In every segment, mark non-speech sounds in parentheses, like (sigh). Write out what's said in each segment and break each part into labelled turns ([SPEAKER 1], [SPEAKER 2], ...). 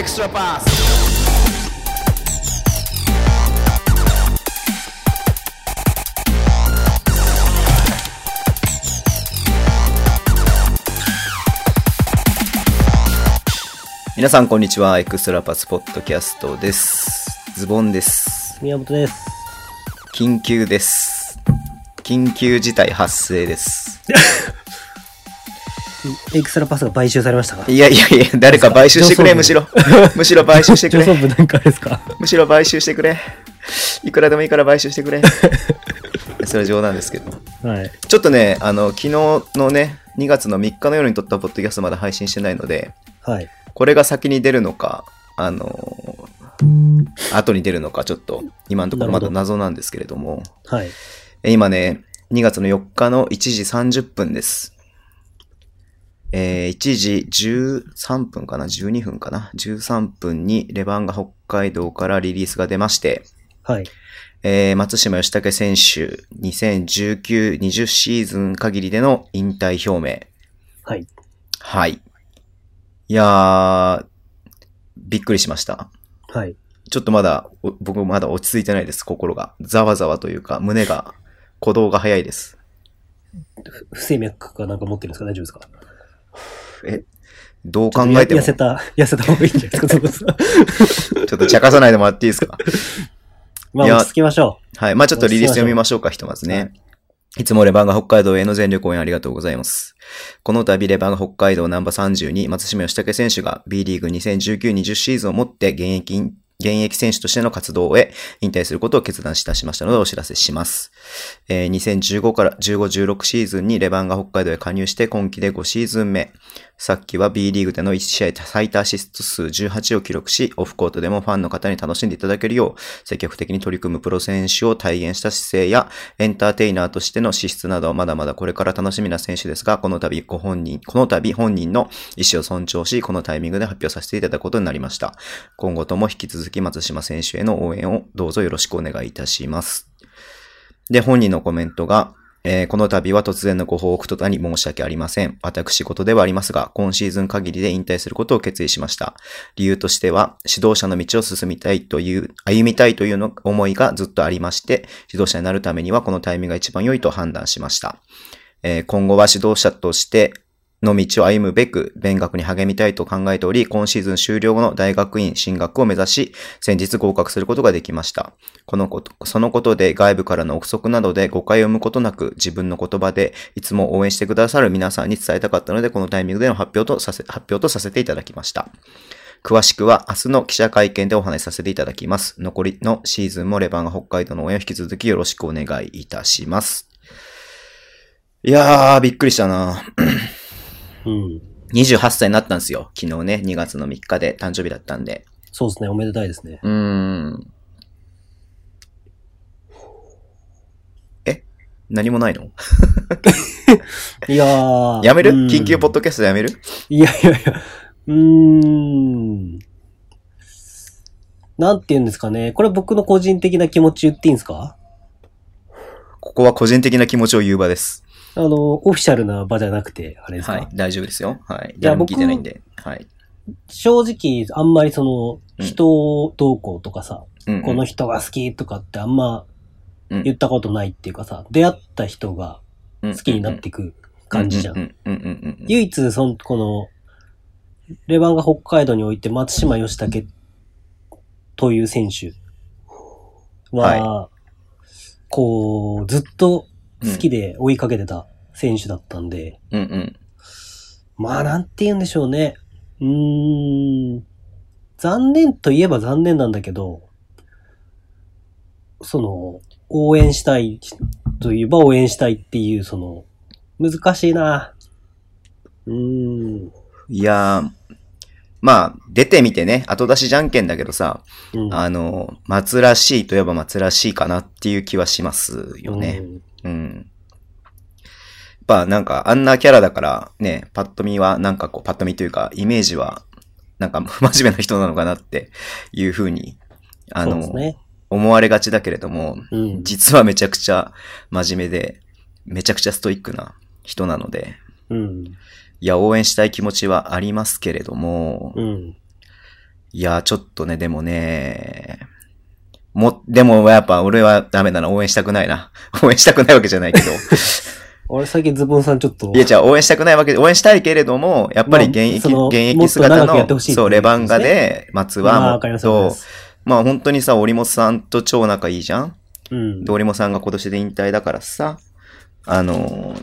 [SPEAKER 1] extra pass..
[SPEAKER 2] 皆さんこんにちは。エクストラパスポッドキャストです。ズボンです。
[SPEAKER 3] 宮本です。
[SPEAKER 2] 緊急です。緊急事態発生です。(laughs)
[SPEAKER 3] エクストラパスが買収されましたか？
[SPEAKER 2] いやいやいや、誰か買収してくれ、むし
[SPEAKER 3] 上
[SPEAKER 2] ろ。(laughs) むしろ買収してくれ。
[SPEAKER 3] 上層部なんかですか？
[SPEAKER 2] むしろ買収してくれ。いくらでもいいから買収してくれ。(laughs) それは冗談ですけど。
[SPEAKER 3] はい。
[SPEAKER 2] ちょっとね、あの、昨日のね、2月の3日の夜に撮ったポッドキャストまだ配信してないので、
[SPEAKER 3] はい。
[SPEAKER 2] これが先に出るのか、あの後に出るのか、ちょっと、今のところまだ謎なんですけれども、
[SPEAKER 3] はい。
[SPEAKER 2] え今ね、2月の4日の1時30分です。えー1時13分かな ?12 分かな ?13 分にレバンガ北海道からリリースが出まして、
[SPEAKER 3] はい。
[SPEAKER 2] えー松島義武選手、2019-20シーズン限りでの引退表明。
[SPEAKER 3] はい。
[SPEAKER 2] はい。いやー、びっくりしました。
[SPEAKER 3] はい。
[SPEAKER 2] ちょっとまだ、お僕まだ落ち着いてないです、心が。ざわざわというか、胸が、鼓動が早いです。
[SPEAKER 3] 不整脈かなんか持ってるんですか？大丈夫ですか？
[SPEAKER 2] え、どう考えても、ち
[SPEAKER 3] 痩せた、痩せた方がいいんじゃないですかそうですか
[SPEAKER 2] ょっと茶化さないでもらっていいですか？(laughs)
[SPEAKER 3] まあ、落ち着きましょ
[SPEAKER 2] はい。まあちょっとリリース読みましょうか、ひとまずね。いつもレバンガ北海道への全力応援ありがとうございます。この度レバンガ北海道ナンバー32松島義武選手が B リーグ2019-20シーズンをもって現役、現役選手としての活動へ、引退することを決断したしましたのでお知らせします。えー2015から15、16シーズンにレバンが北海道へ加入して今季で5シーズン目。さっきは B リーグでの1試合最多アシスト数18を記録し、オフコートでもファンの方に楽しんでいただけるよう、積極的に取り組むプロ選手を体現した姿勢や、エンターテイナーとしての資質など、まだまだこれから楽しみな選手ですが、この度ご本人、この度本人の意思を尊重し、このタイミングで発表させていただくことになりました。今後とも引き続き松島選手への応援をどうぞよろしくお願いいたします。で、本人のコメントが、えーこの度は突然のご報告とたに申し訳ありません。私事ではありますが、今シーズン限りで引退することを決意しました。理由としては、指導者の道を進みたいという、歩みたいというの思いがずっとありまして、指導者になるためにはこのタイミングが一番良いと判断しました。えー今後は指導者としての道を歩むべく、勉学に励みたいと考えており、今シーズン終了後の大学院進学を目指し、先日合格することができました。このこと、そのことで外部からの憶測などで誤解を生むことなく、自分の言葉でいつも応援してくださる皆さんに伝えたかったので、このタイミングでの発表とさせ、発表とさせていただきました。詳しくは明日の記者会見でお話しさせていただきます。残りのシーズンもレバンが北海道の応援を引き続きよろしくお願いいたします。いやー、びっくりしたな。
[SPEAKER 3] う。うん。
[SPEAKER 2] 28歳になったんですよ。昨日ね、2月の3日で誕生日だったんで。
[SPEAKER 3] そうですね。おめでたいですね。
[SPEAKER 2] うーん。え？何もないの？(laughs)
[SPEAKER 3] いやー。
[SPEAKER 2] やめる？
[SPEAKER 3] うん
[SPEAKER 2] 緊急ポッドキャストやめる？
[SPEAKER 3] いやいやいや。うーん。なんて言うんですかね。これ僕の個人的な気持ち言っていいんですか？
[SPEAKER 2] ここは個人的な気持ちを言う場です。
[SPEAKER 3] あの、オフィシャルな場じゃなくて、あれですか、
[SPEAKER 2] はい。大丈夫ですよ。はい。誰も聞いてないんで。はい。
[SPEAKER 3] 正直、あんまりその、
[SPEAKER 2] うん
[SPEAKER 3] 人動向とかさ、
[SPEAKER 2] うんうん
[SPEAKER 3] この人が好きとかってあんま
[SPEAKER 2] うん
[SPEAKER 3] 言ったことないっていうかさ、出会った人が好きになっていく感じじゃん。
[SPEAKER 2] うんうんうんうんうんうん。
[SPEAKER 3] 唯一、その、この、レバンが北海道において松島義武という選手は、こう、ずっと好きで追いかけてた選手だったんで、
[SPEAKER 2] うんうん。
[SPEAKER 3] まあ、なんて言うんでしょうね。うーん、残念といえば残念なんだけど、その、応援したいといえば応援したいっていう、その、難しいな。うーん。
[SPEAKER 2] いやー、まあ、出てみてね、後出しじゃんけんだけどさ、
[SPEAKER 3] うん、
[SPEAKER 2] あの、松らしいといえば松らしいかなっていう気はしますよね。
[SPEAKER 3] うん
[SPEAKER 2] うん。やっぱなんかあんなキャラだからね、パッと見はなんかこう、パッと見というか、イメージはなんか (laughs) 真面目な人なのかなっていう風に、あの、
[SPEAKER 3] ね。
[SPEAKER 2] 思われがちだけれども、
[SPEAKER 3] うん。
[SPEAKER 2] 実はめちゃくちゃ真面目で、めちゃくちゃストイックな人なので、
[SPEAKER 3] うん。
[SPEAKER 2] いや、応援したい気持ちはありますけれども、
[SPEAKER 3] うん。
[SPEAKER 2] いや、ちょっとね、でもね、も、でもやっぱ俺はダメだな、応援したくないな。(laughs) 応援したくないわけじゃないけど。(laughs)
[SPEAKER 3] 俺最近ズボンさんちょっと。
[SPEAKER 2] いや、じゃあ応援したくないわけで、応援したいけれども、やっぱり現役、
[SPEAKER 3] まあ
[SPEAKER 2] 現役姿の、そう、レバンガで、松
[SPEAKER 3] まあ
[SPEAKER 2] はもっ
[SPEAKER 3] わかりま
[SPEAKER 2] あ本当にさ、折本さんと超仲いいじゃん
[SPEAKER 3] うん
[SPEAKER 2] で、。折本さんが今年で引退だからさ、あのー、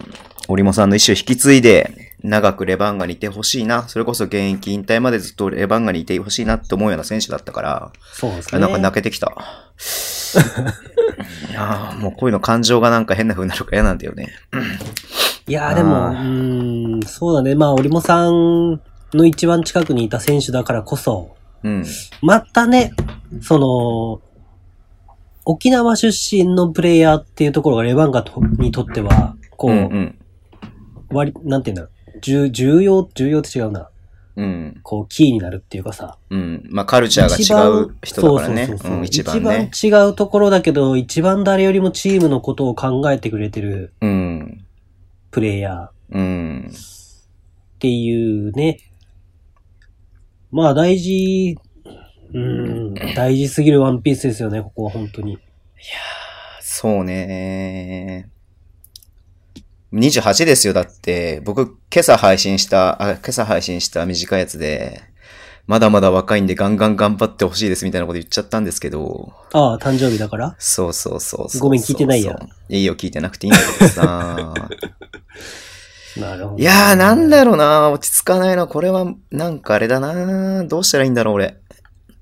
[SPEAKER 2] 折本さんの意思を引き継いで、長くレバンガにいてほしいな。それこそ現役引退までずっとレバンガにいてほしいなって思うような選手だったから、
[SPEAKER 3] そうですね。
[SPEAKER 2] なんか泣けてきた。(laughs) いやーもうこういうの感情がなんか変な風になるから嫌なんだよね。
[SPEAKER 3] いやーでも、うん、そうだね。まあ、折茂さんの一番近くにいた選手だからこそ、
[SPEAKER 2] うん。
[SPEAKER 3] またね、その、沖縄出身のプレイヤーっていうところがレバンガとにとっては、こう、
[SPEAKER 2] うんうん。
[SPEAKER 3] 割、なんて言うんだろう、重重要、重要って違うな。
[SPEAKER 2] うん。
[SPEAKER 3] こう、キーになるっていうかさ。
[SPEAKER 2] うん。まあ、カルチャーが違う人だからね。
[SPEAKER 3] そうそうそうそう
[SPEAKER 2] うん、一
[SPEAKER 3] 一
[SPEAKER 2] 番ね。
[SPEAKER 3] 違うところだけど、一番誰よりもチームのことを考えてくれてる
[SPEAKER 2] うん。
[SPEAKER 3] プレイヤーっ
[SPEAKER 2] うん。
[SPEAKER 3] ていうね。まあ大事、うん、大事すぎるワンピースですよね、ここは本当に。
[SPEAKER 2] そうね。28ですよ、だって。僕、今朝配信した、あ、今朝配信した短いやつで、まだまだ若いんでガンガン頑張ってほしいですみたいなこと言っちゃったんですけど、
[SPEAKER 3] ああ、誕生日だから？
[SPEAKER 2] そうそうそう
[SPEAKER 3] ごめん聞いてないや
[SPEAKER 2] いいよ、聞いてなくていいんだけどさ。(laughs)
[SPEAKER 3] なるほど。
[SPEAKER 2] いやー、なんだろうな落ち着かないな。これは、なんかあれだなどうしたらいいんだろう、俺。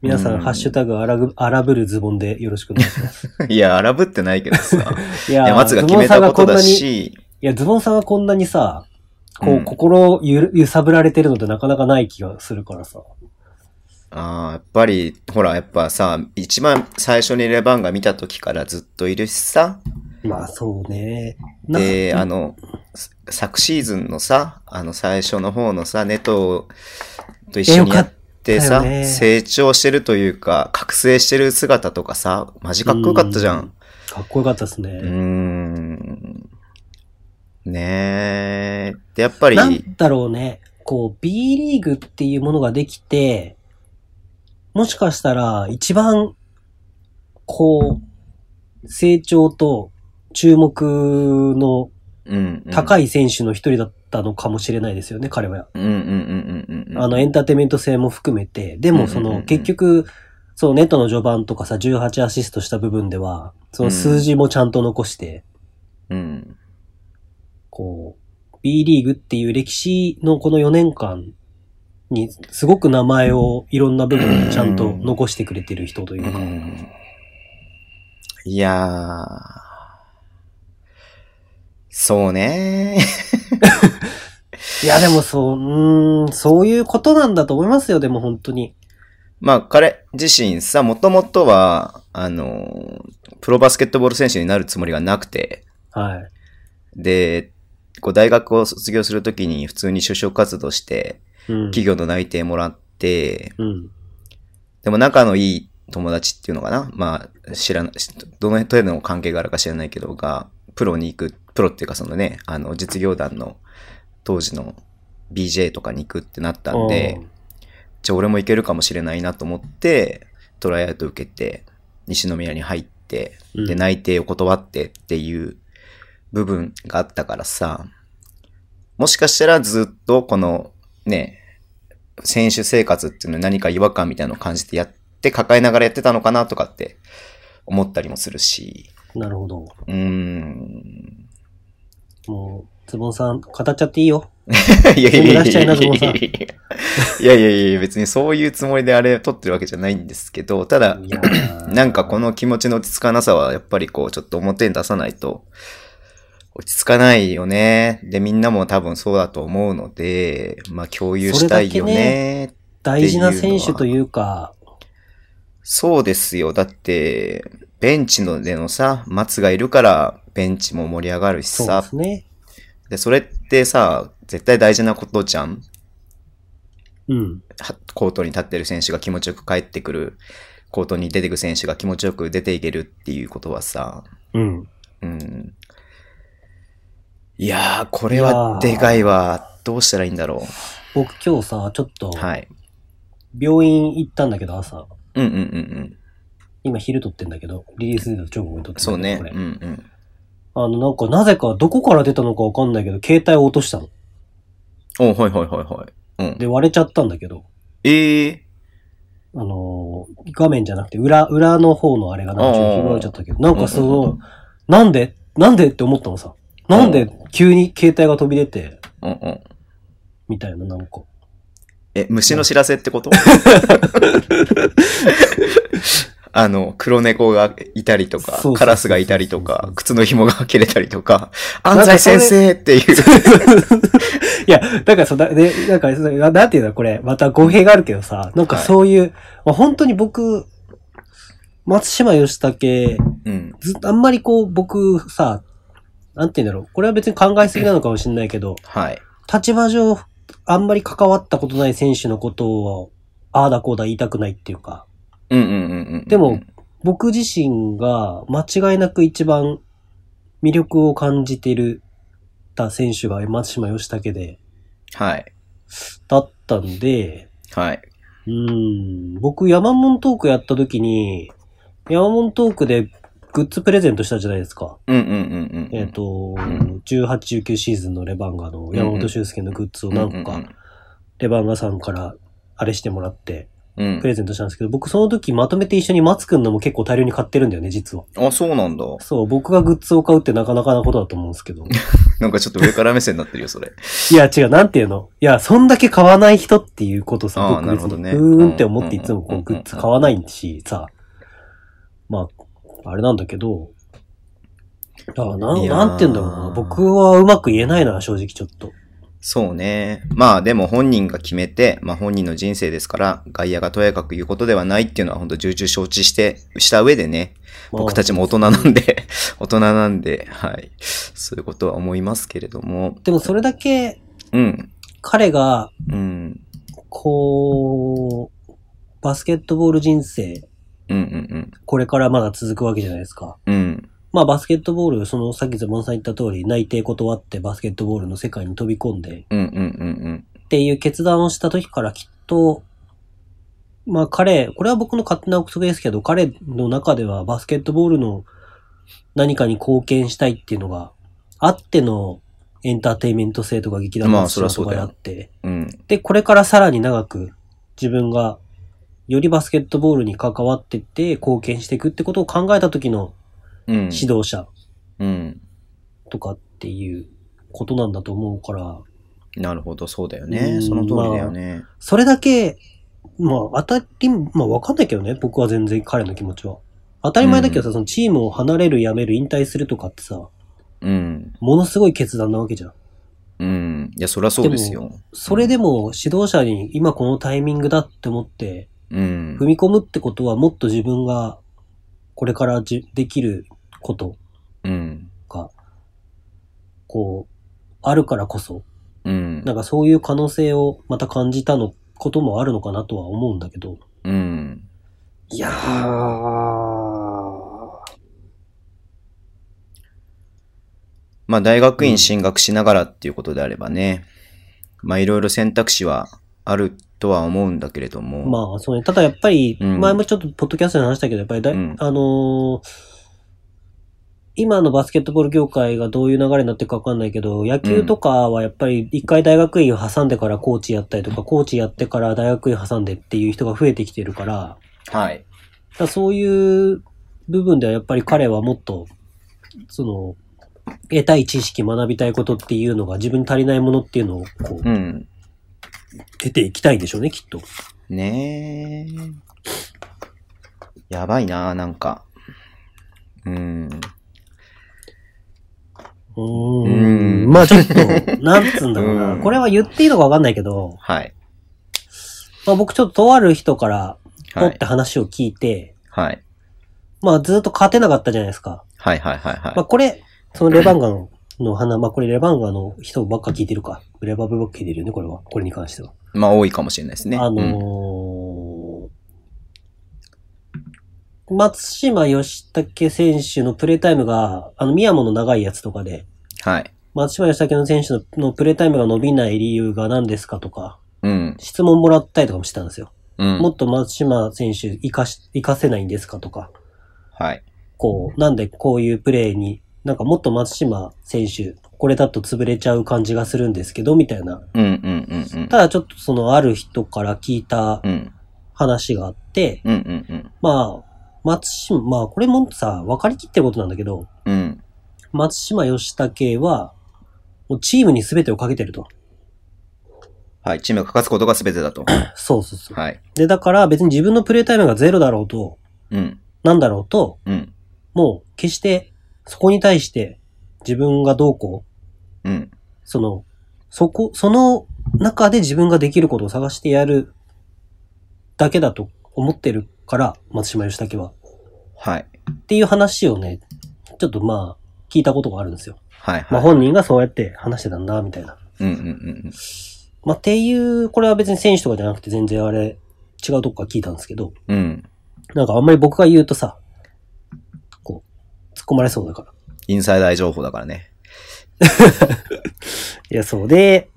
[SPEAKER 3] 皆さん、
[SPEAKER 2] うん
[SPEAKER 3] ハッシュタグ荒ぶるズボンでよろしくお願いします。(laughs)
[SPEAKER 2] いや、荒ぶってないけどさ。(laughs)
[SPEAKER 3] いや
[SPEAKER 2] いや、松が決めたことだし、
[SPEAKER 3] いや、ズボンさんはこんなにさ、こう、
[SPEAKER 2] うん
[SPEAKER 3] 心揺さぶられてるのってなかなかない気がするからさ。
[SPEAKER 2] ああ、やっぱり、ほら、やっぱさ、一番最初にレバンが見た時からずっといるしさ。
[SPEAKER 3] まあ、そうね。な
[SPEAKER 2] で、あの、す昨シーズンのさ、あの最初の方のさ、ネトと一緒にやってさ、
[SPEAKER 3] よかったよね
[SPEAKER 2] 成長してるというか、覚醒してる姿とかさ、マジかっこよかったじゃん。
[SPEAKER 3] かっこよかったですね。
[SPEAKER 2] うーん。ねえ。で、やっぱり、
[SPEAKER 3] なんだろうね。こう、B リーグっていうものができて、もしかしたら一番、こう、成長と注目の。高
[SPEAKER 2] い。
[SPEAKER 3] い選手の一人だったのかもしれないですよね、彼は。あの、エンターテインメント性も含めて。でも、その、結局、そう、ネットの序盤とかさ、18アシストした部分では、その数字もちゃんと残して、
[SPEAKER 2] うん。
[SPEAKER 3] こう、B リーグっていう歴史のこの4年間に、すごく名前をいろんな部分でちゃんと残してくれてる人というか。
[SPEAKER 2] うんいやー。そうね (laughs)
[SPEAKER 3] いや、でもそう、うーん、そういうことなんだと思いますよ、でも本当に。
[SPEAKER 2] まあ、彼自身さ、もともとは、あの、プロバスケットボール選手になるつもりがなくて、
[SPEAKER 3] はい。
[SPEAKER 2] で、こう大学を卒業するときに普通に就職活動して、
[SPEAKER 3] うん。
[SPEAKER 2] 企業の内定もらって、
[SPEAKER 3] うん。
[SPEAKER 2] でも仲のいい友達っていうのかな？まあ、知らない、どの程度の関係があるか知らないけど、が、プロに行く、プロっていうかそのね、あの、実業団の当時の BJ とかに行くってなったんで、じゃあ俺も行けるかもしれないなと思って、トライアウト受けて、西宮に入って、
[SPEAKER 3] うん
[SPEAKER 2] で、内定を断ってっていう部分があったからさ、もしかしたらずっとこのね、選手生活っていうのに何か違和感みたいなのを感じてやって抱えながらやってたのかなとかって思ったりもするし、
[SPEAKER 3] なるほど。
[SPEAKER 2] うーん。
[SPEAKER 3] もう、ズボンさん、語っちゃっていいよ。(laughs)
[SPEAKER 2] いやいやいや
[SPEAKER 3] いなズボンさん
[SPEAKER 2] いやいやいや別にそういうつもりであれ撮ってるわけじゃないんですけど、ただ、なんかこの気持ちの落ち着かなさはやっぱりこうちょっと表に出さないと落ち着かないよね。で、みんなも多分そうだと思うので、まあ共有したいよ
[SPEAKER 3] それだ
[SPEAKER 2] ね。
[SPEAKER 3] 大事な選手というか、
[SPEAKER 2] そうですよ。だって、ベンチのでのさ、松がいるからベンチも盛り上がるし
[SPEAKER 3] そう
[SPEAKER 2] さ
[SPEAKER 3] で。すね。
[SPEAKER 2] で、それってさ、絶対大事なことじゃん。
[SPEAKER 3] うん。
[SPEAKER 2] はコートに立ってる選手が気持ちよく帰ってくる。コートに出てく選手が気持ちよく出ていけるっていうことはさ、
[SPEAKER 3] うん。
[SPEAKER 2] うん。いやー、これはでかいわ。どうしたらいいんだろ
[SPEAKER 3] 僕今日さ、ちょっと
[SPEAKER 2] う。、はい。
[SPEAKER 3] 病院行ったんだけど、朝。
[SPEAKER 2] うんうんうんうん。
[SPEAKER 3] 今昼撮ってんだけど、リリースデート直後に撮ってんだけど、
[SPEAKER 2] そうね。
[SPEAKER 3] これ
[SPEAKER 2] うんうん。
[SPEAKER 3] あの、なんか、なぜか、どこから出たのかわかんないけど、携帯を落としたの。
[SPEAKER 2] おはいはいはいはい。うん。
[SPEAKER 3] で、割れちゃったんだけど、
[SPEAKER 2] ええ
[SPEAKER 3] あのー画面じゃなくて、裏、裏の方のあれがなんかちょっと拾われちゃったけど、なんかその、なんでなんでって思ったのさ。なんで急に携帯が飛び出て、
[SPEAKER 2] うんうん。
[SPEAKER 3] みたいな、なんか。
[SPEAKER 2] え、虫の知らせってこと？(laughs) あの、黒猫がいたりとか
[SPEAKER 3] そうそうそう、
[SPEAKER 2] カラスがいたりとか、靴の紐が切れたりとか、安西先生っていう。(laughs)
[SPEAKER 3] いや、だからそだ、で、なんか、そななんていうのこれ、また語弊があるけどさ、なんかそういう、まあ、本当に僕、松島義武、
[SPEAKER 2] うん。
[SPEAKER 3] ずあんまりこう、僕さ、なんていうんだろう。これは別に考えすぎなのかもしれないけど、
[SPEAKER 2] はい。
[SPEAKER 3] 立場上、あんまり関わったことない選手のことを、ああだこうだ言いたくないっていうか、
[SPEAKER 2] うんうんうんうん。
[SPEAKER 3] でも、僕自身が間違いなく一番魅力を感じてるた選手が松島義武で、
[SPEAKER 2] はい。
[SPEAKER 3] だったんで、
[SPEAKER 2] はい。
[SPEAKER 3] うーん、僕山門トークやった時に、山門トークでグッズプレゼントしたじゃないですか。
[SPEAKER 2] うんうんうんうん。
[SPEAKER 3] えっ、と、
[SPEAKER 2] ん
[SPEAKER 3] 18、19シーズンのレバンガの山本修介のグッズを何個か、レバンガさんからあれしてもらって、プレゼントしたんですけど、僕その時まとめて一緒に松くんのも結構大量に買ってるんだよね、実は。
[SPEAKER 2] あ、そうなんだ。
[SPEAKER 3] そう、僕がグッズを買うってなかなかなことだと思うんですけど。(laughs)
[SPEAKER 2] なんかちょっと上から目線になってるよ、それ。
[SPEAKER 3] いや、違う、なんていうの？いや、そんだけ買わない人っていうことさ、僕別に、
[SPEAKER 2] なるほどね
[SPEAKER 3] うーんって思っていつもこ
[SPEAKER 2] うん
[SPEAKER 3] うグッズ買わないし、さ、まあ、あれなんだけど、だからない
[SPEAKER 2] やー
[SPEAKER 3] なんて言うんだろうな。僕はうまく言えないな、正直ちょっと。
[SPEAKER 2] そうね。まあでも本人が決めて、まあ本人の人生ですから、外野がとやかく言うことではないっていうのは本当重々承知して、した上でね、
[SPEAKER 3] まあ
[SPEAKER 2] 僕たちも大人なんで、(laughs) 大人なんで、はい。そういうことは思いますけれども。
[SPEAKER 3] でもそれだけ
[SPEAKER 2] うん。
[SPEAKER 3] 彼が、
[SPEAKER 2] うん。
[SPEAKER 3] こう、バスケットボール人生、
[SPEAKER 2] うんうん
[SPEAKER 3] これからまだ続くわけじゃないですか。
[SPEAKER 2] うん。うん。
[SPEAKER 3] まあバスケットボール、そのさっきズボンさん言った通り、内定断ってバスケットボールの世界に飛び込んで、
[SPEAKER 2] うんうんうん
[SPEAKER 3] っていう決断をした時からきっと、まあ彼、これは僕の勝手な憶測ですけど、彼の中ではバスケットボールの何かに貢献したいっていうのがあってのエンターテインメント性とか劇団
[SPEAKER 2] まあ
[SPEAKER 3] の
[SPEAKER 2] そりゃそうだよ
[SPEAKER 3] とかであって、
[SPEAKER 2] うん。うん。
[SPEAKER 3] で、これからさらに長く自分がよりバスケットボールに関わってって貢献していくってことを考えた時の
[SPEAKER 2] うん。
[SPEAKER 3] 指導者
[SPEAKER 2] うん。
[SPEAKER 3] とかっていうことなんだと思うから、
[SPEAKER 2] なるほど、そうだよ
[SPEAKER 3] う
[SPEAKER 2] ね。
[SPEAKER 3] ん
[SPEAKER 2] その通りだよね。
[SPEAKER 3] それだけ、まあ当たり、まあわかんないけどね、僕は全然彼の気持ちは。当たり前だけどさ、そのチームを離れる、辞める、引退するとかってさ、
[SPEAKER 2] うん。
[SPEAKER 3] ものすごい決断なわけじゃん。
[SPEAKER 2] うん。いや、そりゃそうですよ。
[SPEAKER 3] それでも指導者に今このタイミングだって思って
[SPEAKER 2] うん
[SPEAKER 3] 踏。み込むってことはもっと自分がこれからじできること
[SPEAKER 2] うん。
[SPEAKER 3] が、こう、あるからこそ、
[SPEAKER 2] うん。
[SPEAKER 3] なんかそういう可能性をまた感じたのこともあるのかなとは思うんだけど。
[SPEAKER 2] うん。
[SPEAKER 3] いやー。
[SPEAKER 2] まあ、大学院進学しながらっていうことであればね、まあ、いろいろ選択肢はあるとは思うんだけれども。
[SPEAKER 3] まあ、そうね。ただやっぱり、
[SPEAKER 2] うん
[SPEAKER 3] 前もちょっとポッドキャストで話したけど、やっぱりだい、
[SPEAKER 2] うん
[SPEAKER 3] あのー今のバスケットボール業界がどういう流れになってるかわかんないけど、野球とかはやっぱり一回大学院を挟んでからコーチやったりとか、コーチやってから大学院挟んでっていう人が増えてきてるから、
[SPEAKER 2] はい。
[SPEAKER 3] だそういう部分ではやっぱり彼はもっと、その、得たい知識、学びたいことっていうのが自分に足りないものっていうのをこう、
[SPEAKER 2] うん。
[SPEAKER 3] 得ていきたいんでしょうね、きっと。
[SPEAKER 2] ねえ。やばいな、なんか。うん。
[SPEAKER 3] うー
[SPEAKER 2] うん
[SPEAKER 3] ん。まあちょっと、なんつうんだろう
[SPEAKER 2] う。
[SPEAKER 3] なんこれは言っていいのかわかんないけど、
[SPEAKER 2] はい。
[SPEAKER 3] まあ僕ちょっととある人から、
[SPEAKER 2] はい
[SPEAKER 3] 持って。話を聞いて、
[SPEAKER 2] はい。
[SPEAKER 3] まあずっと勝てなかったじゃないですか。
[SPEAKER 2] はいはいはいはい。
[SPEAKER 3] まあこれ、そのレバンガのの花、まあこれレバンガの人ばっか聞いてるか。レバブばっか聞いてるよね、これは。これに関しては。
[SPEAKER 2] まあ、多いかもしれないですね。
[SPEAKER 3] あの
[SPEAKER 2] うん
[SPEAKER 3] ー松島義武選手のプレータイムが、あの、宮本の長いやつとかで、
[SPEAKER 2] はい。
[SPEAKER 3] 松島義武の選手ののプレータイムが伸びない理由が何ですかとか、
[SPEAKER 2] うん。
[SPEAKER 3] 質問もらったりとかもしてたんですよ。
[SPEAKER 2] うん。
[SPEAKER 3] もっと松島選手活かし、活かせないんですかとか、
[SPEAKER 2] はい。
[SPEAKER 3] こう、なんでこういうプレーに、なんかもっと松島選手、これだと潰れちゃう感じがするんですけど、みたいな。
[SPEAKER 2] うんうんうんうん。
[SPEAKER 3] ただちょっとそのある人から聞いた
[SPEAKER 2] うん。
[SPEAKER 3] 話があって、
[SPEAKER 2] うんうんうん。
[SPEAKER 3] まあ、松島、まあこれもさ、分かりきってることなんだけど、
[SPEAKER 2] うん。
[SPEAKER 3] 松島義武は、もうチームに全てをかけてると。
[SPEAKER 2] はい。チームが勝つことが全てだと。(clears throat)
[SPEAKER 3] そうそうそう。
[SPEAKER 2] はい。
[SPEAKER 3] で、だから別に自分のプレータイムがゼロだろうと、
[SPEAKER 2] うん。
[SPEAKER 3] なんだろうと、
[SPEAKER 2] うん。
[SPEAKER 3] もう決してそこに対して自分がどうこう、
[SPEAKER 2] うん。
[SPEAKER 3] その、そこ、その中で自分ができることを探してやるだけだと思ってるから、松島義武は。
[SPEAKER 2] はい。
[SPEAKER 3] っていう話をね、ちょっとまあ、聞いたことがあるんですよ。
[SPEAKER 2] はい。
[SPEAKER 3] まあ
[SPEAKER 2] はい。
[SPEAKER 3] 本人がそうやって話してたんだ、みたいな。
[SPEAKER 2] うんうんうん
[SPEAKER 3] まあっていう、これは別に選手とかじゃなくて全然あれ、違うとこから聞いたんですけど、
[SPEAKER 2] うん。うん。
[SPEAKER 3] なんかあんまり僕が言うとさ、っ込まれそうだから。
[SPEAKER 2] インサイダー情報だからね。(laughs)
[SPEAKER 3] いや、そうで、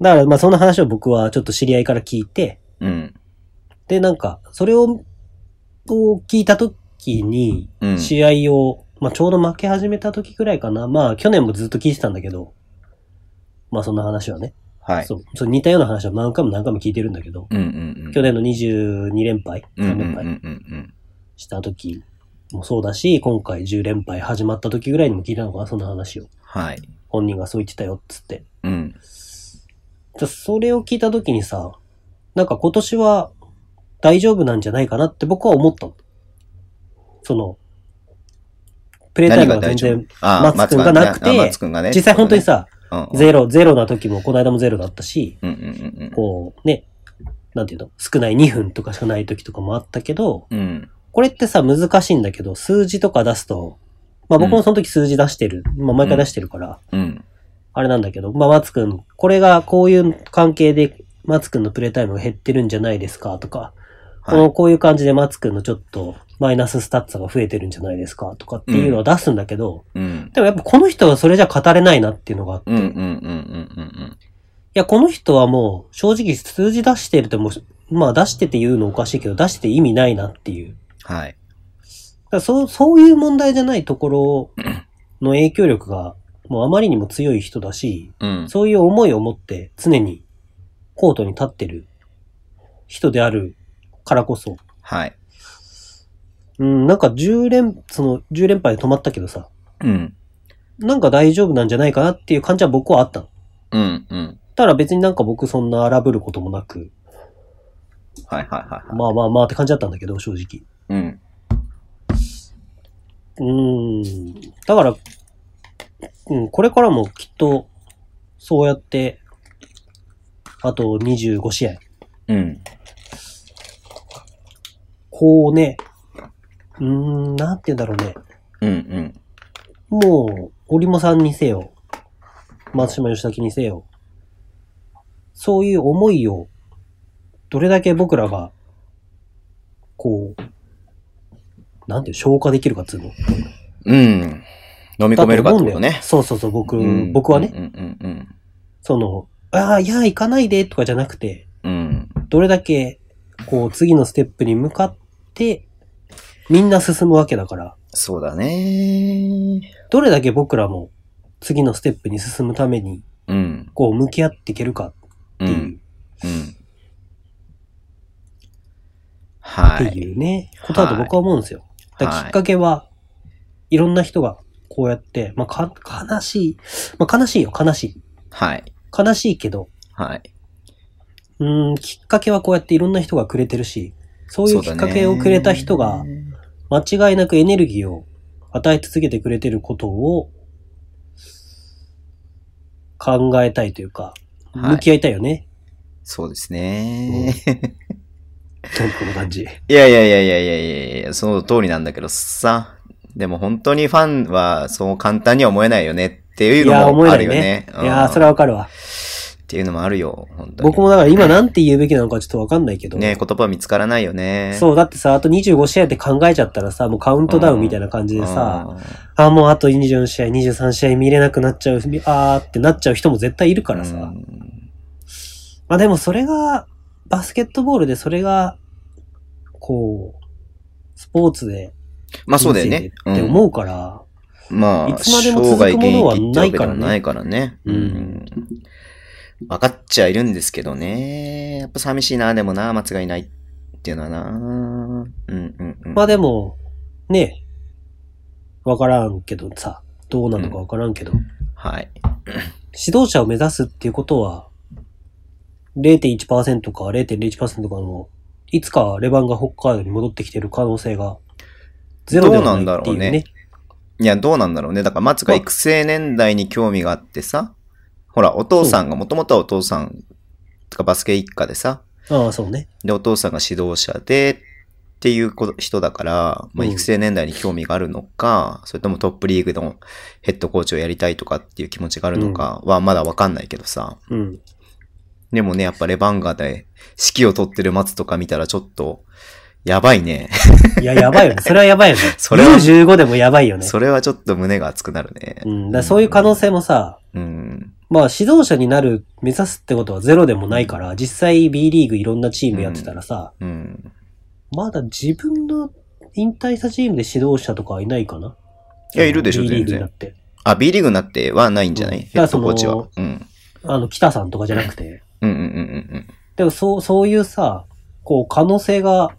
[SPEAKER 3] だからまあその話を僕はちょっと知り合いから聞いて、
[SPEAKER 2] うん。
[SPEAKER 3] で、なんか、それを、を聞いたときに、
[SPEAKER 2] うん。
[SPEAKER 3] 試合を、まあちょうど負け始めた時くらいかな。まあ去年もずっと聞いてたんだけど、まあそんな話はね。
[SPEAKER 2] はい。
[SPEAKER 3] そう、そう似たような話は何回も何回も聞いてるんだけど、
[SPEAKER 2] うんうんうん。
[SPEAKER 3] 去年の22連敗、3
[SPEAKER 2] うんうんうん
[SPEAKER 3] 連敗
[SPEAKER 2] うん
[SPEAKER 3] した時もそうだし、今回10連敗始まった時ぐらいにも聞いたのかな、そんな話を。
[SPEAKER 2] はい。
[SPEAKER 3] 本人がそう言ってたよ、っつって。
[SPEAKER 2] うん。
[SPEAKER 3] じゃそれを聞いた時にさ、なんか今年は大丈夫なんじゃないかなって僕は思ったの。その、プレイタイムが全然、
[SPEAKER 2] あ
[SPEAKER 3] 松君がなくて
[SPEAKER 2] ね。
[SPEAKER 3] 実際本当にさ、ゼロ、ゼロな時もこの間もゼロだったし、
[SPEAKER 2] うんうんうん
[SPEAKER 3] こうね、なんていうの、少ない2分とかしかない時とかもあったけど、
[SPEAKER 2] うん。うん。
[SPEAKER 3] これってさ、難しいんだけど、数字とか出すと、まあ僕もその時数字出してる。まあ毎回出してるから、
[SPEAKER 2] うん。
[SPEAKER 3] あれなんだけど、まあ松くん、これがこういう関係で松くんのプレイタイムが減ってるんじゃないですかとか、こ
[SPEAKER 2] はい。
[SPEAKER 3] のこういう感じで松くんのちょっとマイナススタッツが増えてるんじゃないですかとかっていうのを出すんだけど、
[SPEAKER 2] うん。
[SPEAKER 3] でもやっぱこの人はそれじゃ語れないなっていうのがあって、いや、この人はもう正直数字出してるってもう、まあ出してて言うのおかしいけど、出してて意味ないなっていう。
[SPEAKER 2] うん。はい。
[SPEAKER 3] だそう、そういう問題じゃないところの影響力が、もうあまりにも強い人だし、
[SPEAKER 2] うん。
[SPEAKER 3] そういう思いを持って常にコートに立ってる人であるからこそ、
[SPEAKER 2] はい。
[SPEAKER 3] うん、なんか10連、その10連敗で止まったけどさ、
[SPEAKER 2] うん。
[SPEAKER 3] なんか大丈夫なんじゃないかなっていう感じは僕はあったの。
[SPEAKER 2] うんうん。
[SPEAKER 3] ただ別になんか僕そんな荒ぶることもなく、
[SPEAKER 2] はいはいはいはい。
[SPEAKER 3] まあまあまあって感じだったんだけど、正直。
[SPEAKER 2] うん。
[SPEAKER 3] うーん。だから、うん、これからもきっと、そうやって、あと25試合、
[SPEAKER 2] うん。
[SPEAKER 3] こうね、うーん、なんて言うんだろうね。
[SPEAKER 2] うんうん。
[SPEAKER 3] もう、織茂さんにせよ、松島義武にせよ、そういう思いを、どれだけ僕らが、こう、なんていう、消化できるかっつうの？
[SPEAKER 2] うん。飲み込めるかってこね。
[SPEAKER 3] そうそうそう、僕、
[SPEAKER 2] うん
[SPEAKER 3] 僕はね、
[SPEAKER 2] うんうんうん
[SPEAKER 3] その、ああ、いや、行かないで、とかじゃなくて、
[SPEAKER 2] うん。
[SPEAKER 3] どれだけ、こう、次のステップに向かって、みんな進むわけだから、
[SPEAKER 2] そうだね。
[SPEAKER 3] どれだけ僕らも、次のステップに進むために、
[SPEAKER 2] うん。
[SPEAKER 3] こう、向き合っていけるかっていう、
[SPEAKER 2] うん。うん。はい。
[SPEAKER 3] っていうね、ことだと僕は思うんですよ。だきっかけは、いろんな人がこうやって、まあ、か、悲しい。まあ、悲しいよ、悲しい。
[SPEAKER 2] はい。
[SPEAKER 3] 悲しいけど、
[SPEAKER 2] はい。
[SPEAKER 3] うーん、きっかけはこうやっていろんな人がくれてるし、そういうきっかけをくれた人が、間違いなくエネルギーを与え続けてくれてることを考えたいというか、
[SPEAKER 2] はい
[SPEAKER 3] 向き合いたいよね。
[SPEAKER 2] そうですね。
[SPEAKER 3] トンプの感じ。
[SPEAKER 2] いやいやいやいやいやいやいや、その通りなんだけどさ。でも本当にファンはそう簡単には思えないよねっていう
[SPEAKER 3] いや、
[SPEAKER 2] のもあるよね
[SPEAKER 3] ね。。いや、それはわかるわ。
[SPEAKER 2] っていうのもあるよ、本当に。
[SPEAKER 3] 僕もだから今なんて言うべきなのかちょっとわかんないけど。
[SPEAKER 2] ね、言葉見つからないよね。
[SPEAKER 3] そう、だってさ、あと25試合って考えちゃったらさ、もうカウントダウンみたいな感じでさ、あ、もうあと24試合、23試合見れなくなっちゃう、あーってなっちゃう人も絶対いる
[SPEAKER 2] うん、
[SPEAKER 3] からさ。
[SPEAKER 2] うん
[SPEAKER 3] まあでもそれが、バスケットボールでそれが、こう、スポーツで、
[SPEAKER 2] まあそうだよね。
[SPEAKER 3] って思うから、
[SPEAKER 2] うん。まあ、
[SPEAKER 3] いつまでも続くものは
[SPEAKER 2] 生涯現役ってわけでも
[SPEAKER 3] な
[SPEAKER 2] ないからね。
[SPEAKER 3] うん
[SPEAKER 2] うん。分かっちゃいるんですけどね。やっぱ寂しいな、でもな、松がいないっていうのはな。うんうんうん。
[SPEAKER 3] まあでも、ね、わからんけどさ、どうなのかわからんけど、
[SPEAKER 2] はい。
[SPEAKER 3] 指導者を目指すっていうことは、0.1%か0.01%かの、いつかレバンが北海道に戻ってきてる可能性が、ゼロではないっていう
[SPEAKER 2] どうなんだろう
[SPEAKER 3] ね
[SPEAKER 2] ね。いや、どうなんだろうね。だから、松が育成年代に興味があってさ、ほら、お父さんが、もともとはお父さん、とかバスケ一家でさ、
[SPEAKER 3] ああ、そうね。
[SPEAKER 2] で、お父さんが指導者で、っていう人だから、まあ、
[SPEAKER 3] うん
[SPEAKER 2] 育成年代に興味があるのか、それともトップリーグのヘッドコーチをやりたいとかっていう気持ちがあるのかはまだわかんないけどさ。
[SPEAKER 3] うん。
[SPEAKER 2] でもね、やっぱレバンガで指揮を取ってる松とか見たらちょっと、やばいね。
[SPEAKER 3] いや、やばいよね。(laughs) それはやばいよね。
[SPEAKER 2] それは
[SPEAKER 3] U15 でもやばいよね。
[SPEAKER 2] それはちょっと胸が熱くなるね
[SPEAKER 3] う。ん。だそういう可能性もさ、
[SPEAKER 2] うん。
[SPEAKER 3] まあ指導者になる、目指すってことはゼロでもないから、実際 B リーグいろんなチームやってたらさ、
[SPEAKER 2] うん。
[SPEAKER 3] まだ自分の引退したチームで指導者とかはいないかな？い
[SPEAKER 2] やいるでしょ
[SPEAKER 3] B リーグ
[SPEAKER 2] 全然
[SPEAKER 3] になって。
[SPEAKER 2] あ、B リーグになってはないんじゃない、
[SPEAKER 3] うん
[SPEAKER 2] ヘッドコーチは。うん。
[SPEAKER 3] あの、北さんとかじゃなくて。
[SPEAKER 2] うんうんうんうん
[SPEAKER 3] でもそう、そういうさ、こう可能性が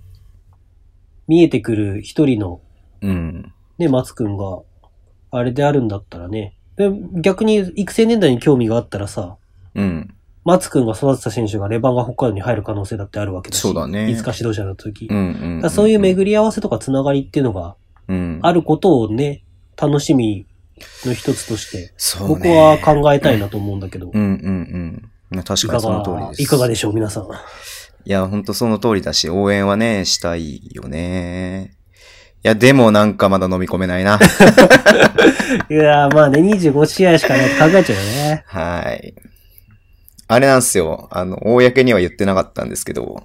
[SPEAKER 3] 見えてくる一人の
[SPEAKER 2] うん。うん。
[SPEAKER 3] ね、松くんが、あれであるんだったらね。で逆に育成年代に興味があったらさ、
[SPEAKER 2] うん。
[SPEAKER 3] 松くんが育てた選手がレバンが北海道に入る可能性だってあるわけだし。
[SPEAKER 2] そうだね
[SPEAKER 3] いつか指導者の時。
[SPEAKER 2] うんうんうんうん。
[SPEAKER 3] そういう巡り合わせとかつながりっていうのが
[SPEAKER 2] うん。
[SPEAKER 3] あることをね、楽しみの一つとして、僕
[SPEAKER 2] ね。
[SPEAKER 3] は考えたいなと思うんだけど、
[SPEAKER 2] うんうんうん。確
[SPEAKER 3] いか
[SPEAKER 2] かにその通り
[SPEAKER 3] が
[SPEAKER 2] で、す。
[SPEAKER 3] いかがでしょう、皆さん。
[SPEAKER 2] いや、ほんとその通りだし、応援はね、したいよね。いや、でもなんかまだ飲み込めないな。(laughs)
[SPEAKER 3] いやー、まあね、25試合しかないって考えちゃうよね。
[SPEAKER 2] はい。あれなんですよ。あの、公には言ってなかったんですけど、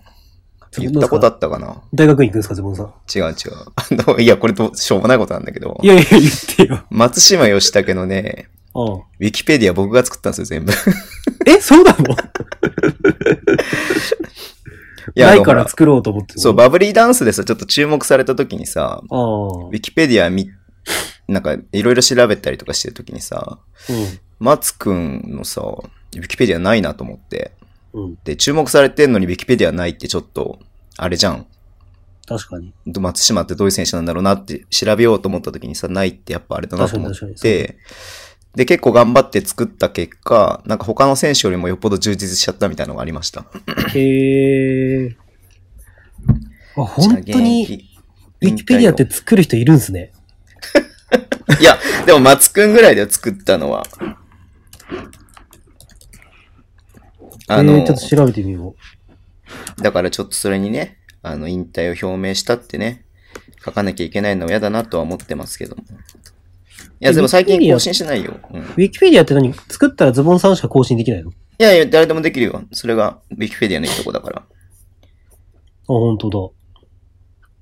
[SPEAKER 2] 言ったことあったかな？
[SPEAKER 3] 大学院行くんですか、ズボンさん。
[SPEAKER 2] 違う違う。あの、いや、これと、しょうもないことなんだけど
[SPEAKER 3] い、やいや、言ってよ。
[SPEAKER 2] 松島義武のね、
[SPEAKER 3] うん。
[SPEAKER 2] ウィキペディア僕が作ったんですよ、全部。い
[SPEAKER 3] え、そうな (laughs) の？ないから作ろうと思ってる
[SPEAKER 2] そう、バブリーダンスでさ、ちょっと注目された時にさ、
[SPEAKER 3] ああ。
[SPEAKER 2] ウィキペディアみ、なんか、いろいろ調べたりとかしてる時にさ、松くんのさ、ウィキペディアないなと思って。
[SPEAKER 3] うん。うん。
[SPEAKER 2] で、注目されてんのにウィキペディアないってちょっと、あれじゃん。
[SPEAKER 3] 確かに。
[SPEAKER 2] ど松島ってどういう選手なんだろうなって調べようと思った時にさ、ないってやっぱあれだなと思っ
[SPEAKER 3] 確かに確か
[SPEAKER 2] て、で、結構頑張って作った結果、なんか他の選手よりもよっぽど充実しちゃったみたいなのがありました。
[SPEAKER 3] へえ。あ、本当に、ウィキペディアって作る人いるんすね。
[SPEAKER 2] いや、でも松くんぐらいで作ったのは、あの、
[SPEAKER 3] えー、ちょっと調べてみよ
[SPEAKER 2] だからちょっとそれにね、あの、引退を表明したってね、書かなきゃいけないのは嫌だなとは思ってますけども。いや、でも最近更新してないよ。
[SPEAKER 3] ウィキペディアって何？作ったらズボンさんしか更新できないの？あ、
[SPEAKER 2] やいや、誰でもできるよ。それが、ウィキペディアのいいとこだから。こ
[SPEAKER 3] 本当だ。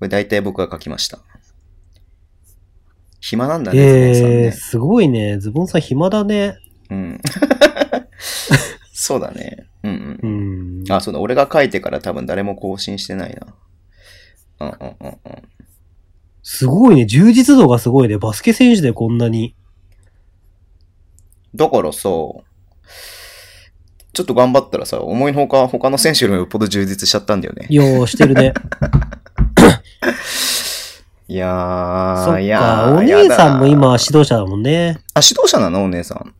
[SPEAKER 2] れ大体僕が書きました。暇なんだね、ズボンさん
[SPEAKER 3] えー、
[SPEAKER 2] ね。
[SPEAKER 3] すごいね。ズボンさん暇だね。
[SPEAKER 2] うん。(laughs) そうだね。うん
[SPEAKER 3] う
[SPEAKER 2] うん。
[SPEAKER 3] ん。
[SPEAKER 2] あ、そうだ。俺が書いてから多分誰も更新してないな。うんうんうんうん。
[SPEAKER 3] すごいね。充実度がすごいね。バスケ選手でこんなに。
[SPEAKER 2] だからさ、ちょっと頑張ったらさ、思いのほか他の選手よりもよっぽど充実しちゃったんだよね。
[SPEAKER 3] ようしてるね。(laughs)
[SPEAKER 2] いや
[SPEAKER 3] そ
[SPEAKER 2] ー、いや
[SPEAKER 3] お姉さんも今指導者だもんね。
[SPEAKER 2] あ、指導者なの？お姉さん。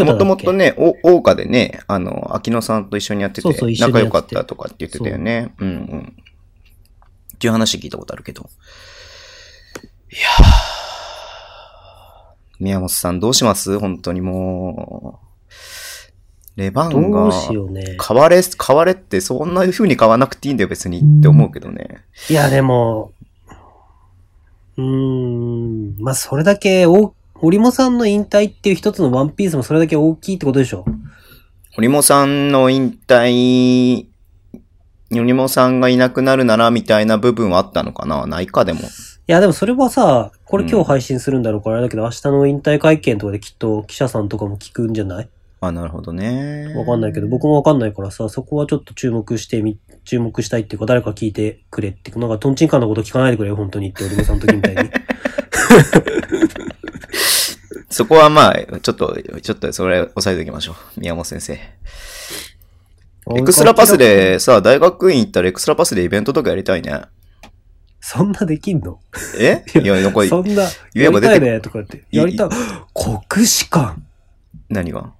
[SPEAKER 2] もともとね、お、大岡でね、あの、秋野さんと一緒にやってて、
[SPEAKER 3] そうそうて
[SPEAKER 2] 仲良かったとかって言ってたよね。うんうん。っていう話聞いたことあるけど。いやー。宮本さんどうします？本当にもう。レバンが
[SPEAKER 3] どう、しようね。
[SPEAKER 2] 変われ、変われってそんな風に変わらなくていいんだよ別にって思うけどね。
[SPEAKER 3] いや、でも、うーん、まあ、それだけ、お、織茂さんの引退っていう一つのワンピースもそれだけ大きいってことでしょ
[SPEAKER 2] 堀本さんの引退、堀本さんがいなくなるならみたいな部分はあったのかな？ないかでも。
[SPEAKER 3] いや、でもそれはさ、これ今日配信するんだろうからあれだけど、明日の引退会見とかできっと記者さんとかも聞くんじゃない？
[SPEAKER 2] あ、なるほどね。
[SPEAKER 3] わかんないけど、僕もわかんないからさ、そこはちょっと注目してみ、注目したいっていうか、誰か聞いてくれって、なんかトンチンカンのこと聞かないでくれよ、本当にって、俺もその時みたいに。(laughs)
[SPEAKER 2] そこはまあ、ちょっと、ちょっとそれ押さえておきましょう。宮本先生。エクストラパスでさ、大学院行ったらエクストラパスでイベントとかやりたいね。
[SPEAKER 3] そんなできんの？
[SPEAKER 2] え？いや、なんか、
[SPEAKER 3] そんな、
[SPEAKER 2] 言えば出て
[SPEAKER 3] やりたいね、とかって。やりたい。国士舘
[SPEAKER 2] 何が？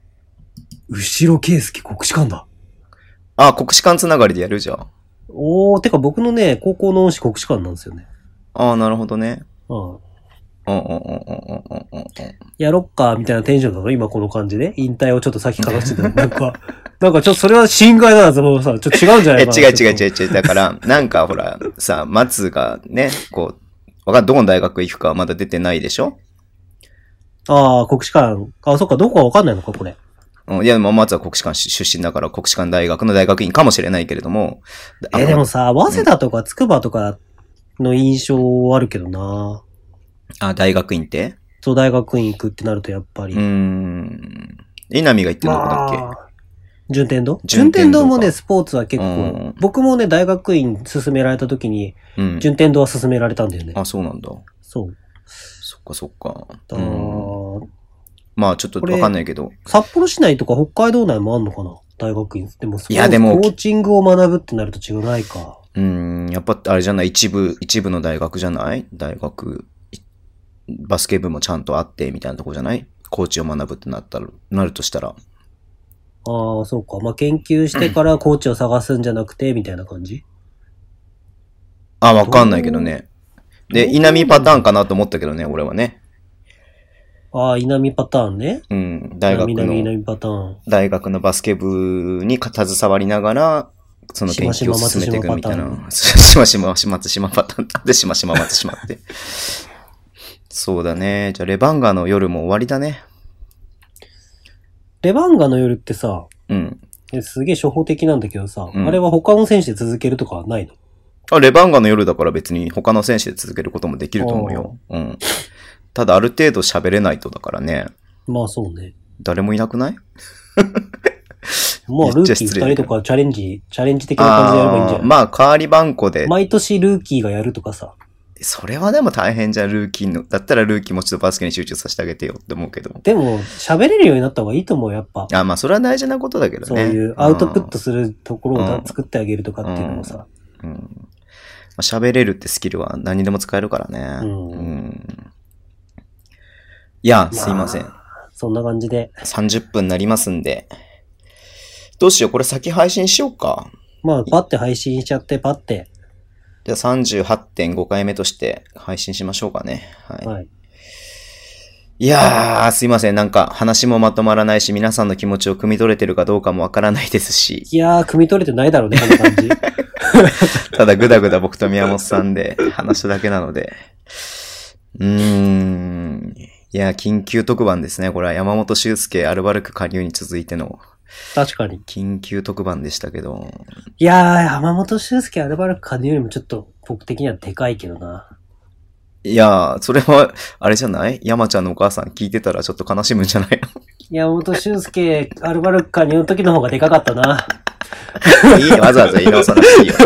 [SPEAKER 3] 後ろ圭介国士舘だ。
[SPEAKER 2] あ、国士舘つながりでやるじゃん。
[SPEAKER 3] おー、てか僕のね、高校の恩師国士舘なんですよね。
[SPEAKER 2] ああ、なるほどね。
[SPEAKER 3] うん。
[SPEAKER 2] うんうんうんうんうんうんうん。
[SPEAKER 3] やろっか、みたいなテンションだろ今この感じで。引退をちょっと先かざしてた。なんか、なんかちょっとそれは心外だな、そのさ、ちょっと違うんじゃな
[SPEAKER 2] え、
[SPEAKER 3] いかな。
[SPEAKER 2] 違う違う違う違う。だから、(laughs) なんかほら、さ、松がね、こう、わかんどこの大学行くかはまだ出てないでしょ？
[SPEAKER 3] ああ、国士舘。あ、そっか、どこかわかんないのか、これ。
[SPEAKER 2] うん、いや、でも松は国士舘出身だから国士舘大学の大学院かもしれないけれども。あ
[SPEAKER 3] え、でもさ、早稲田とか筑波とかの印象あるけどな。
[SPEAKER 2] あ、大学院って？
[SPEAKER 3] そう、大学院行くってなるとやっぱり。
[SPEAKER 2] うーん。稲見が言ってるのだっけ、
[SPEAKER 3] まあ順天堂？
[SPEAKER 2] 順天堂
[SPEAKER 3] もね、スポーツは結構、
[SPEAKER 2] うん
[SPEAKER 3] 僕もね、大学院勧められた時に、
[SPEAKER 2] うん。
[SPEAKER 3] 順天堂は勧められたんだよね。
[SPEAKER 2] あ、そうなんだ。
[SPEAKER 3] そう。
[SPEAKER 2] そっかそっか。
[SPEAKER 3] あ
[SPEAKER 2] うん
[SPEAKER 3] ー
[SPEAKER 2] まあちょっとわかんないけど。
[SPEAKER 3] 札幌市内とか北海道内もあんのかな？大学院。でも、
[SPEAKER 2] いやでも
[SPEAKER 3] コーチングを学ぶってなると違うないか。
[SPEAKER 2] うーん、やっぱあれじゃない？一部、一部の大学じゃない？大学、いバスケ部もちゃんとあってみたいなとこじゃない？コーチを学ぶってなったら、なるとしたら。
[SPEAKER 3] ああ、そうか。まあ、研究してからコーチを探すんじゃなくて、みたいな感じ？
[SPEAKER 2] あ、わかんないけどね。で、稲見パターンかなと思ったけどね、俺はね。
[SPEAKER 3] ああ、稲見パターンね。
[SPEAKER 2] うん、大学
[SPEAKER 3] 稲見稲
[SPEAKER 2] の、
[SPEAKER 3] 見パターン。
[SPEAKER 2] 大学のバスケ部にか携わりながら、その研究を進めていくみたいな。しましま松島パターン。なんでしましま松島って。そうだね。じゃあ、レバンガの夜も終わりだね。
[SPEAKER 3] レバンガの夜ってさ、
[SPEAKER 2] うん。
[SPEAKER 3] えすげえ初歩的なんだけどさ、
[SPEAKER 2] うん
[SPEAKER 3] あれは他の選手で続けるとかはないの？
[SPEAKER 2] あ、レバンガの夜だから別に他の選手で続けることもできると思うよ。うん。ただある程度喋れないとだからね。
[SPEAKER 3] まあそうね。
[SPEAKER 2] 誰もいなくない？(laughs)
[SPEAKER 3] まあルーキー2人とかチャレンジ、チャレンジ的な感じでやればいいんじゃない？
[SPEAKER 2] まあ、代わり番号で。
[SPEAKER 3] 毎年ルーキーがやるとかさ。
[SPEAKER 2] それはでも大変じゃん、ルーキーの。だったらルーキーもちょっとバスケに集中させてあげてよって思うけど。
[SPEAKER 3] でも、喋れるようになった方がいいと思う、やっぱ。
[SPEAKER 2] あ、まあ、それは大事なことだけどね。
[SPEAKER 3] そういうアウトプットするところを作ってあげるとかっていうのもさ。
[SPEAKER 2] うん。うん。まあ喋れるってスキルは何にでも使えるからね。
[SPEAKER 3] うん
[SPEAKER 2] いや、すいません。
[SPEAKER 3] そんな感じで。
[SPEAKER 2] 30分になりますんで。どうしよう、これ先配信しようか。
[SPEAKER 3] まあ、パッて配信しちゃって、パッて。
[SPEAKER 2] じゃあ38.5回目として配信しましょうかね。はい。
[SPEAKER 3] はい。
[SPEAKER 2] いやー、すいません。なんか話もまとまらないし、皆さんの気持ちを汲み取れてるかどうかもわからないですし、
[SPEAKER 3] いやー、汲み取れてないだろうね、こんな感じ。(laughs)
[SPEAKER 2] ただぐだぐだ僕と宮本さんで話しただけなので。うーん。いや、緊急特番ですね。これは山本修介アルバルク加入に続いての
[SPEAKER 3] 確かに。
[SPEAKER 2] 緊急特番でしたけど。
[SPEAKER 3] いやー、山本修介アルバルク加入よりもちょっと、僕的にはでかいけどな。
[SPEAKER 2] いやー、それは、あれじゃない？山ちゃんのお母さん聞いてたらちょっと悲しむんじゃない？の (laughs)
[SPEAKER 3] 山本修介アルバルク加入の時の方がでかかったな。(laughs)
[SPEAKER 2] いいよ、わざわざ言い直さなくていいよ。(laughs)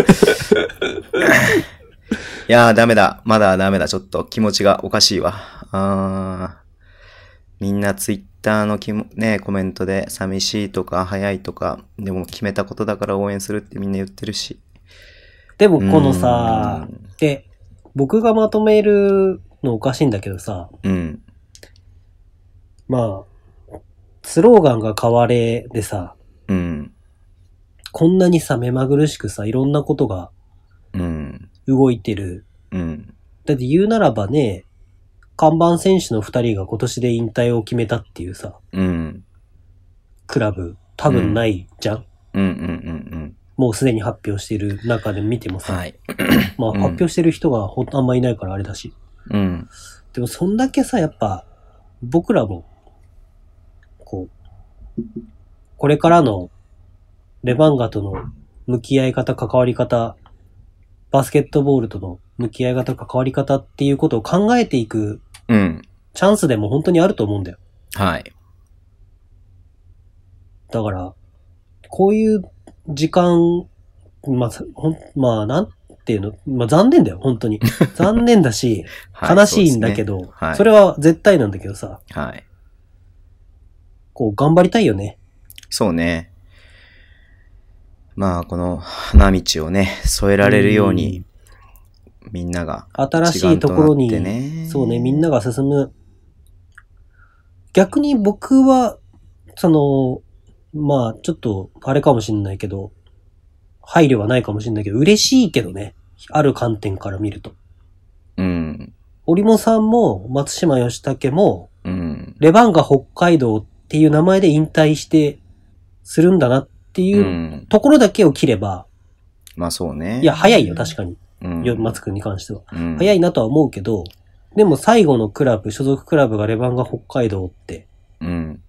[SPEAKER 2] いやー、ダメだ。まだダメだ。ちょっと気持ちがおかしいわ。あーみんなツイッターのきもね、コメントで寂しいとか早いとか、でも決めたことだから応援するってみんな言ってるし。
[SPEAKER 3] でも、このさ
[SPEAKER 2] う、ん
[SPEAKER 3] で、僕がまとめるのおかしいんだけどさ、
[SPEAKER 2] うん。
[SPEAKER 3] まあ、スローガンが変われでさ、
[SPEAKER 2] うん。
[SPEAKER 3] こんなにさ、目まぐるしくさ、いろんなことが
[SPEAKER 2] うん。
[SPEAKER 3] 動いてる。
[SPEAKER 2] うん。
[SPEAKER 3] だって言うならばね、看板選手の二人が今年で引退を決めたっていうさ、
[SPEAKER 2] うん。
[SPEAKER 3] クラブ、多分ないじゃん、
[SPEAKER 2] うん。うん。うん。
[SPEAKER 3] もうすでに発表している中で見てもさ、
[SPEAKER 2] はい。
[SPEAKER 3] まあ
[SPEAKER 2] うん
[SPEAKER 3] 発表してる人がほんあんまいないからあれだし。
[SPEAKER 2] うん。
[SPEAKER 3] でもそんだけさ、やっぱ、僕らも、こう、これからのレバンガとの向き合い方、関わり方、バスケットボールとの向き合い方、関わり方っていうことを考えていく
[SPEAKER 2] うん。
[SPEAKER 3] チャンスでも本当にあると思うんだよ。
[SPEAKER 2] はい。
[SPEAKER 3] だから、こういう時間、まあ、さほんまあ、なんていうの、まあ残念だよ、本当に。(laughs) 残念だし、
[SPEAKER 2] はい
[SPEAKER 3] 悲しいんだけど、
[SPEAKER 2] ねはい
[SPEAKER 3] それは絶対なんだけどさ、
[SPEAKER 2] はい。
[SPEAKER 3] こう頑張りたいよね。
[SPEAKER 2] そうね。まあ、この花道をね、添えられるように、みんなが
[SPEAKER 3] 新しいところに、そうね、みんなが進む。逆に僕は、その、まあ、ちょっと、あれかもしんないけど、配慮はないかもしんないけど、嬉しいけどね。ある観点から見ると。
[SPEAKER 2] うん。
[SPEAKER 3] 織茂さんも、松島義武も、
[SPEAKER 2] うん。
[SPEAKER 3] レバンガ北海道っていう名前で引退して、するんだなって
[SPEAKER 2] う。
[SPEAKER 3] いうんところだけを切れば、
[SPEAKER 2] まあそうね。
[SPEAKER 3] いや、早いよ、確かに。
[SPEAKER 2] うん。
[SPEAKER 3] よ松くんに関しては。
[SPEAKER 2] うん
[SPEAKER 3] 早いなとは思うけど、でも最後のクラブ、所属クラブがレバンガ北海道って
[SPEAKER 2] うん。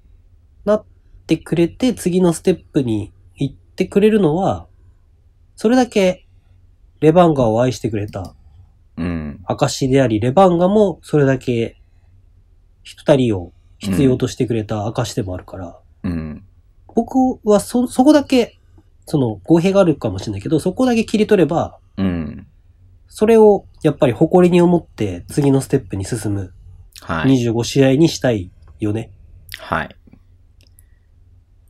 [SPEAKER 3] なってくれて、次のステップに行ってくれるのは、それだけレバンガを愛してくれた
[SPEAKER 2] うん。
[SPEAKER 3] 証であり、レバンガもそれだけ二人を必要としてくれた証でもあるから、
[SPEAKER 2] うん。
[SPEAKER 3] 僕はそ、そこだけ、その語弊があるかもしれないけど、そこだけ切り取れば、
[SPEAKER 2] うん。
[SPEAKER 3] それをやっぱり誇りに思って次のステップに進む
[SPEAKER 2] はい。
[SPEAKER 3] 25試合にしたいよね。
[SPEAKER 2] はい。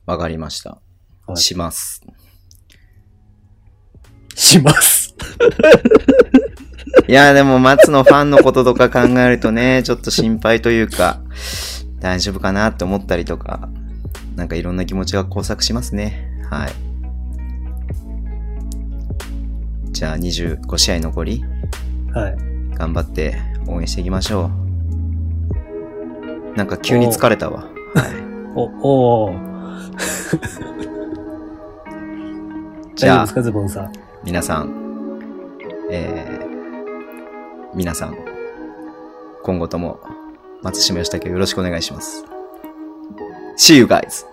[SPEAKER 2] わかりました。
[SPEAKER 3] はい
[SPEAKER 2] します。
[SPEAKER 3] します。(laughs)
[SPEAKER 2] いや、でも、松のファンのこととか考えるとね、ちょっと心配というか、大丈夫かなって思ったりとか、なんかいろんな気持ちが交錯しますね。はい。じゃあ、25試合残り、
[SPEAKER 3] はい。
[SPEAKER 2] 頑張って応援していきましょう。なんか急に疲れたわ。はい。
[SPEAKER 3] お、おー
[SPEAKER 2] じゃあ
[SPEAKER 3] ズボンさん？
[SPEAKER 2] 皆さん、えー、皆さん、今後とも松島義武をよろしくお願いします。See you guys!